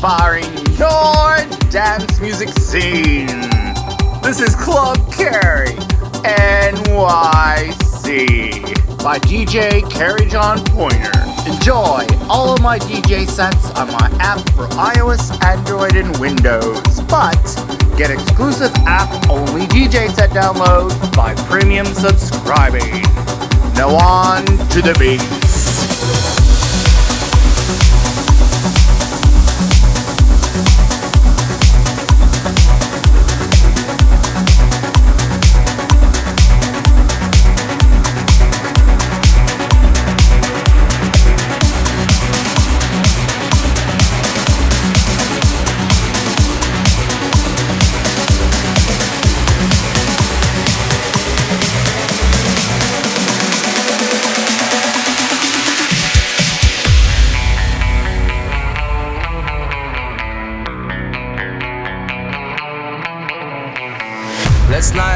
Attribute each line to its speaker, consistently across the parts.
Speaker 1: inspiring your dance music scene. This is Club Carry NYC by DJ Carry John Pointer. Enjoy all of my DJ sets on my app for iOS, Android, and Windows. But get exclusive app only DJ set download by premium subscribing. Now on to the beats.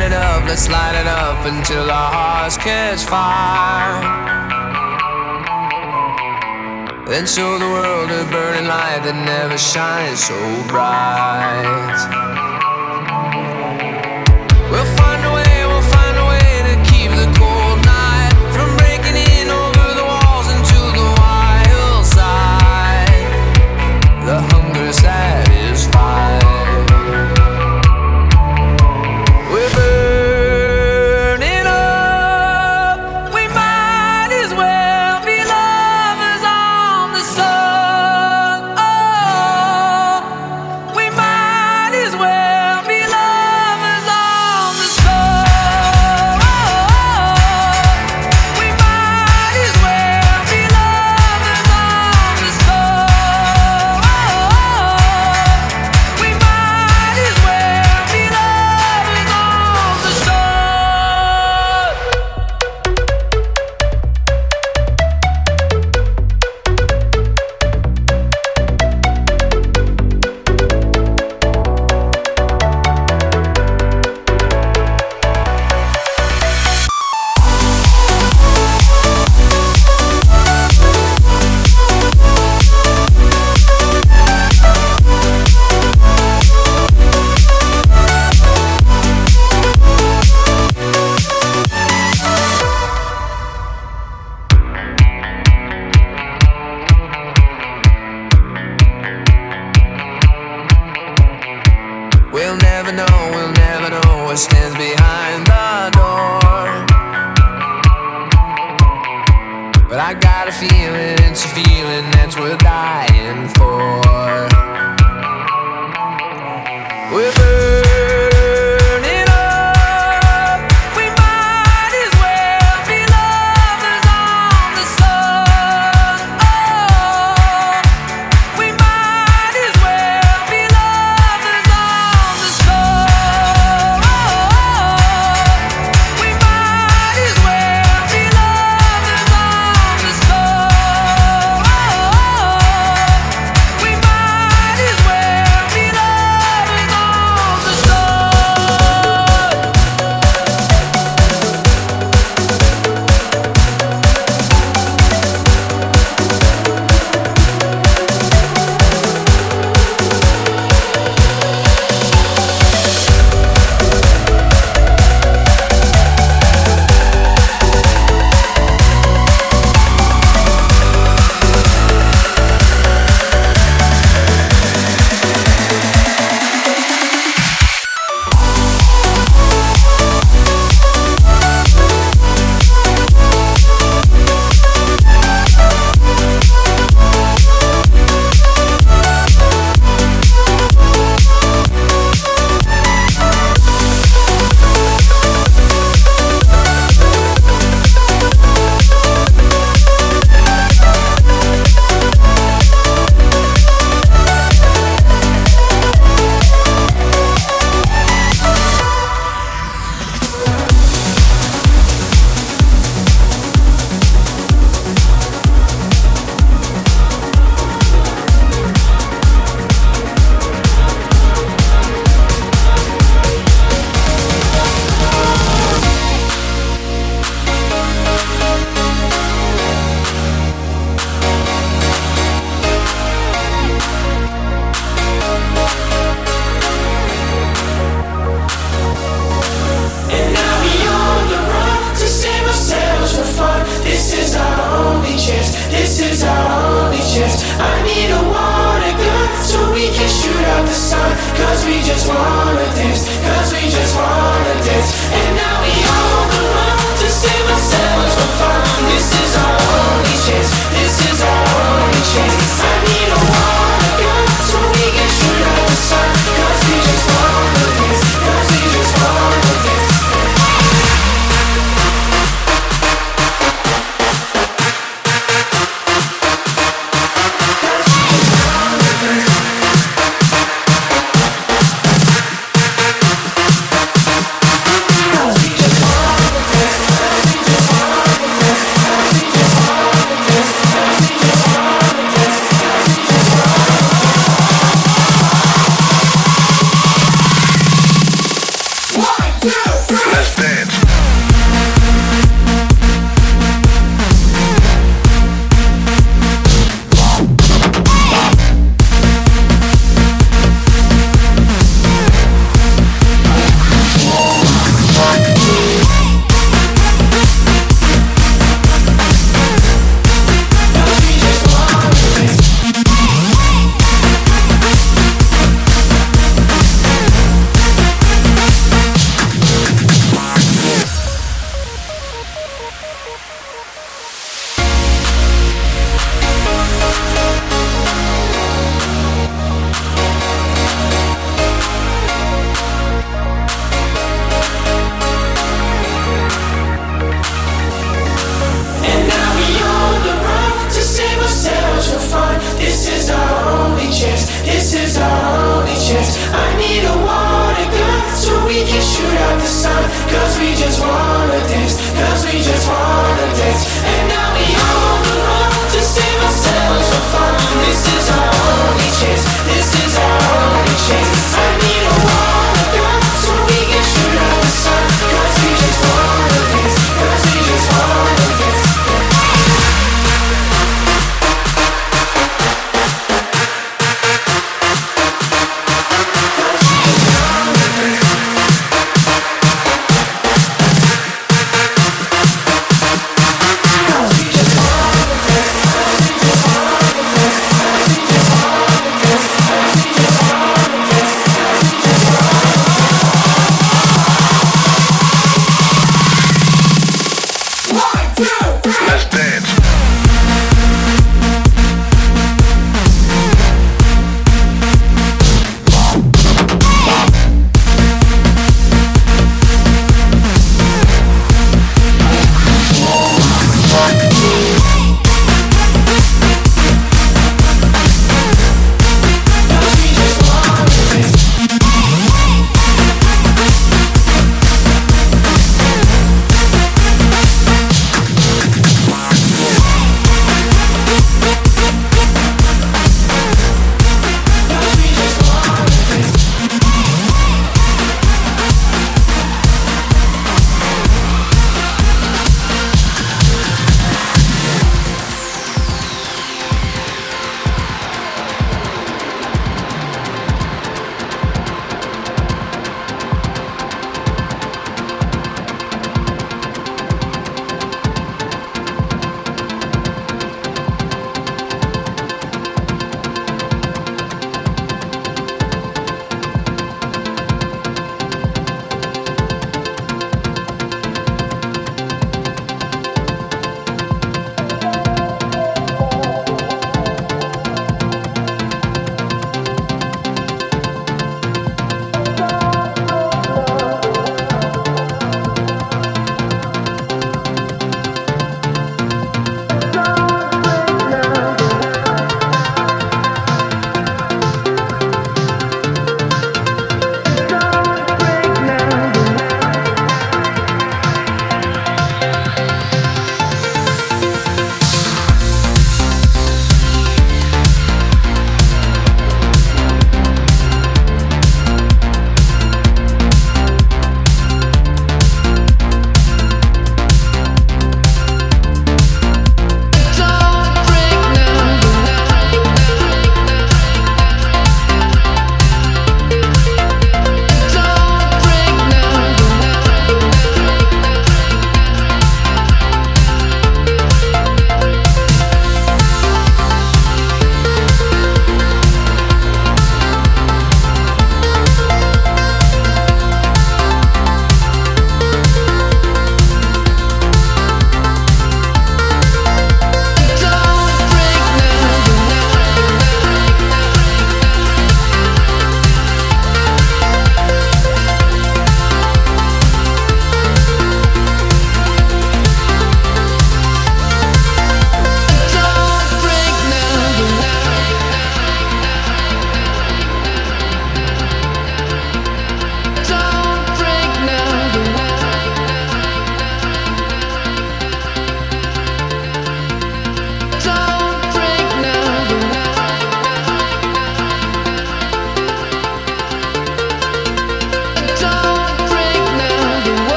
Speaker 2: Light it up, let's light it up until our hearts catch fire. Then show the world a burning light that never shines so bright. is our only chance. I need a water gun so we can shoot out the sun. Cause we just wanna dance, cause we just wanna dance. And now we to save ourselves from fun. This is our only chance, this is our only chance.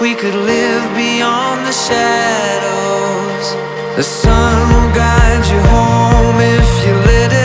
Speaker 2: we could live beyond the shadows. The sun will guide you home if you let it.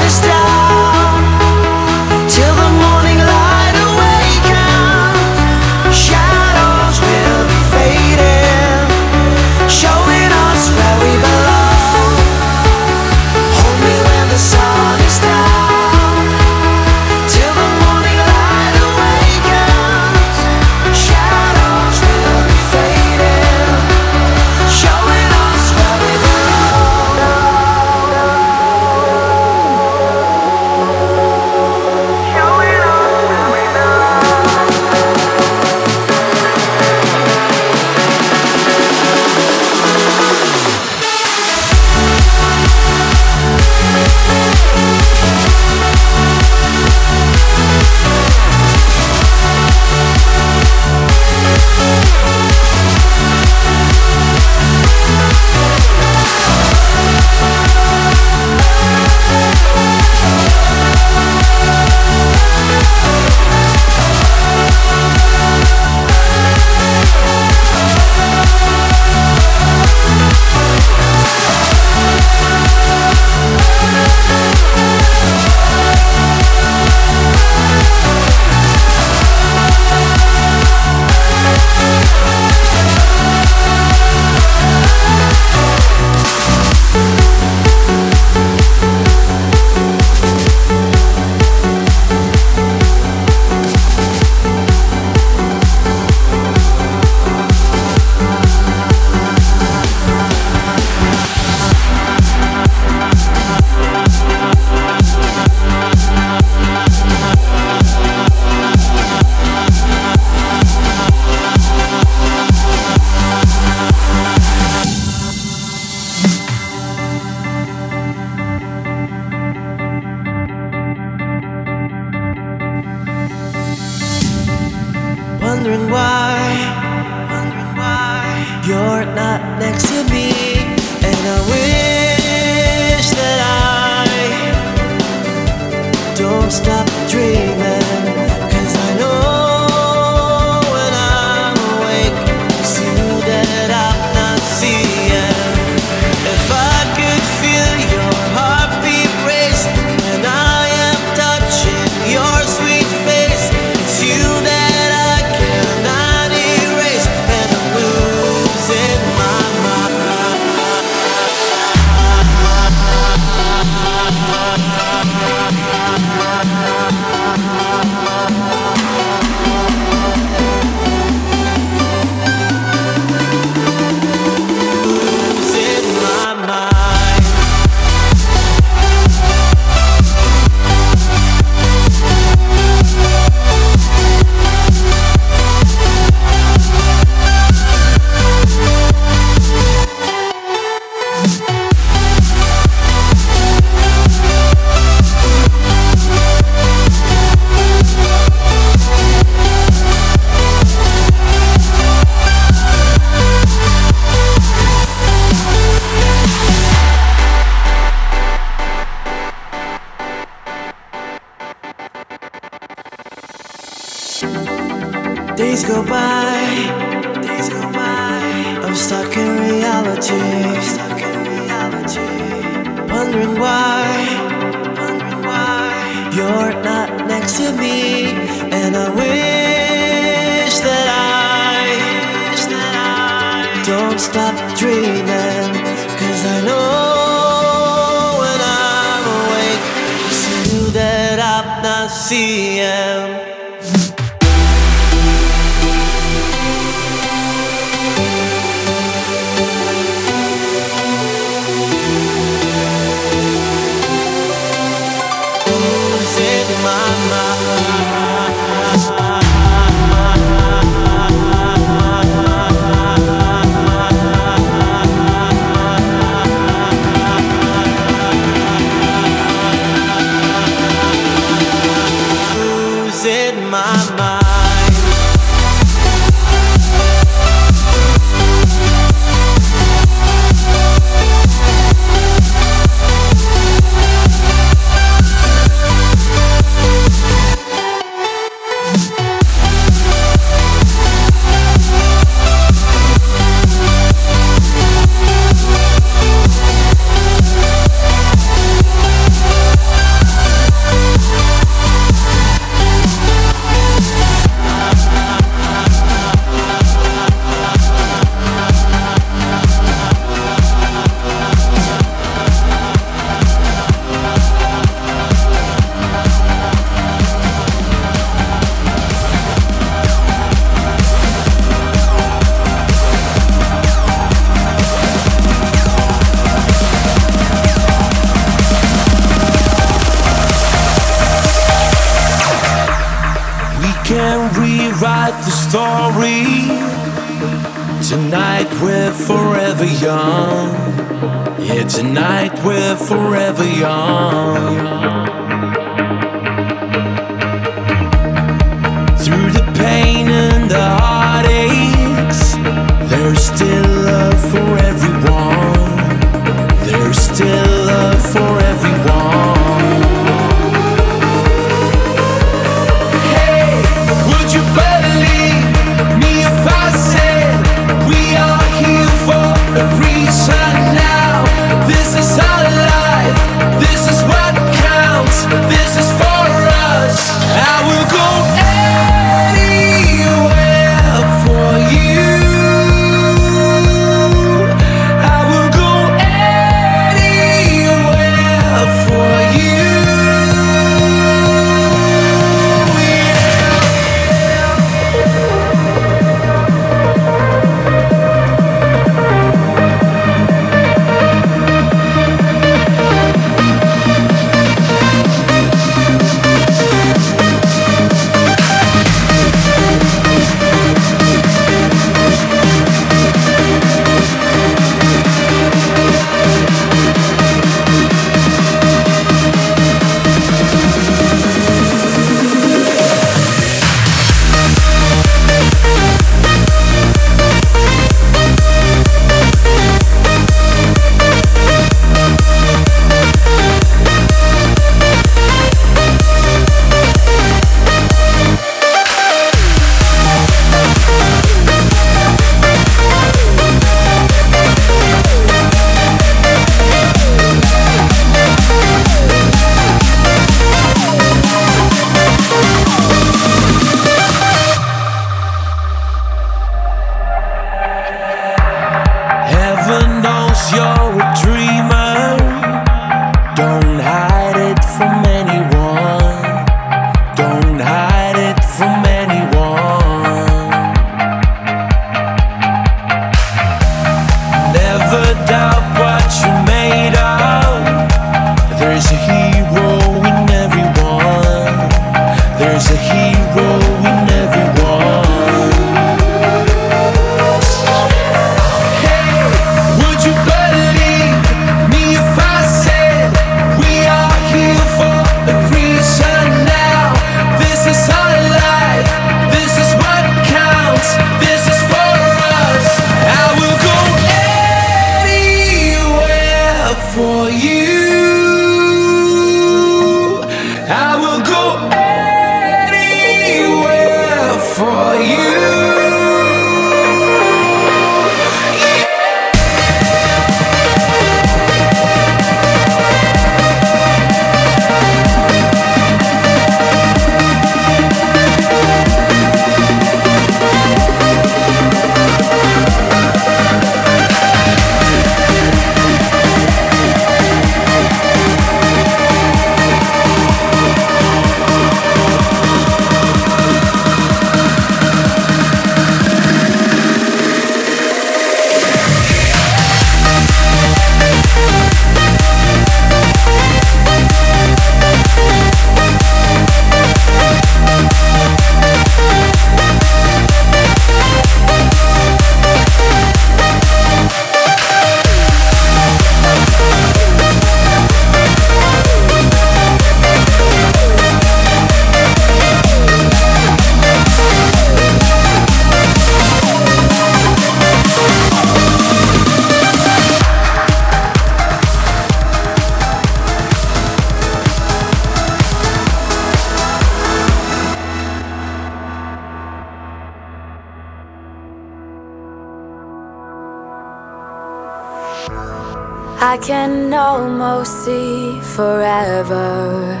Speaker 3: I
Speaker 4: can almost see forever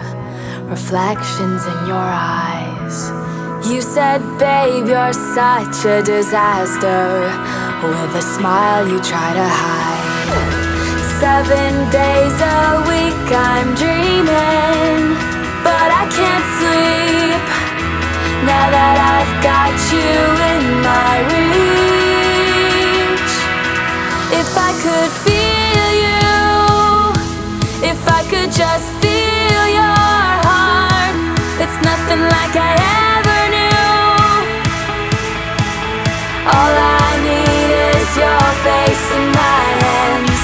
Speaker 4: reflections in your eyes. You said, babe, you're such a disaster. With a smile, you try to hide. Seven days a week, I'm dreaming, but I can't sleep. Now that I've got you in my reach, if I could feel just feel your heart, it's nothing like I ever knew. All I need is your face in my hands.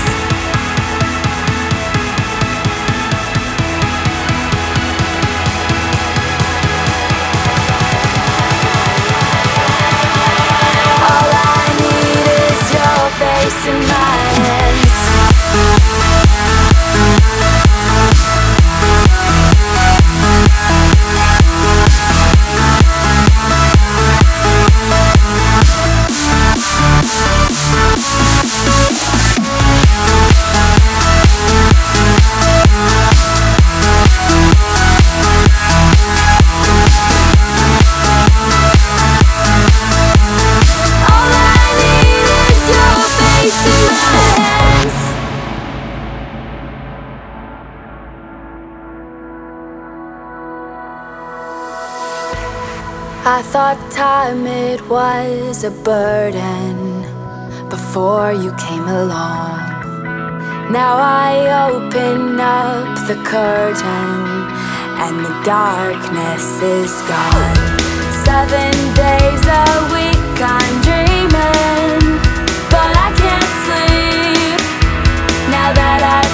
Speaker 4: All I need is your face in my hands. I thought time it was a burden before you came along. Now I open up the curtain and the darkness is gone. Seven days a week I'm dreaming, but I can't sleep now that I've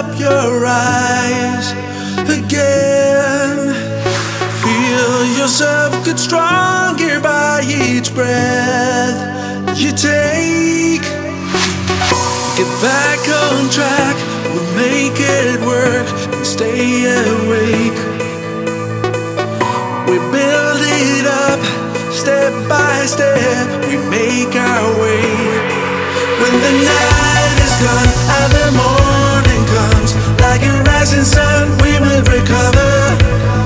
Speaker 4: up your eyes again. Feel
Speaker 5: yourself
Speaker 6: get stronger by each breath you take. Get back on track, we'll make it work and stay awake. We build it up step by step, we make our way when the night is and the morning comes, like a rising sun, we will recover.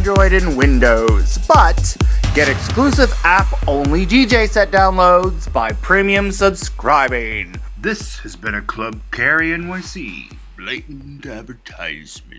Speaker 1: Android, and Windows, but get exclusive app only DJ set downloads by premium subscribing.
Speaker 7: This has been a Club Carry NYC blatant advertisement.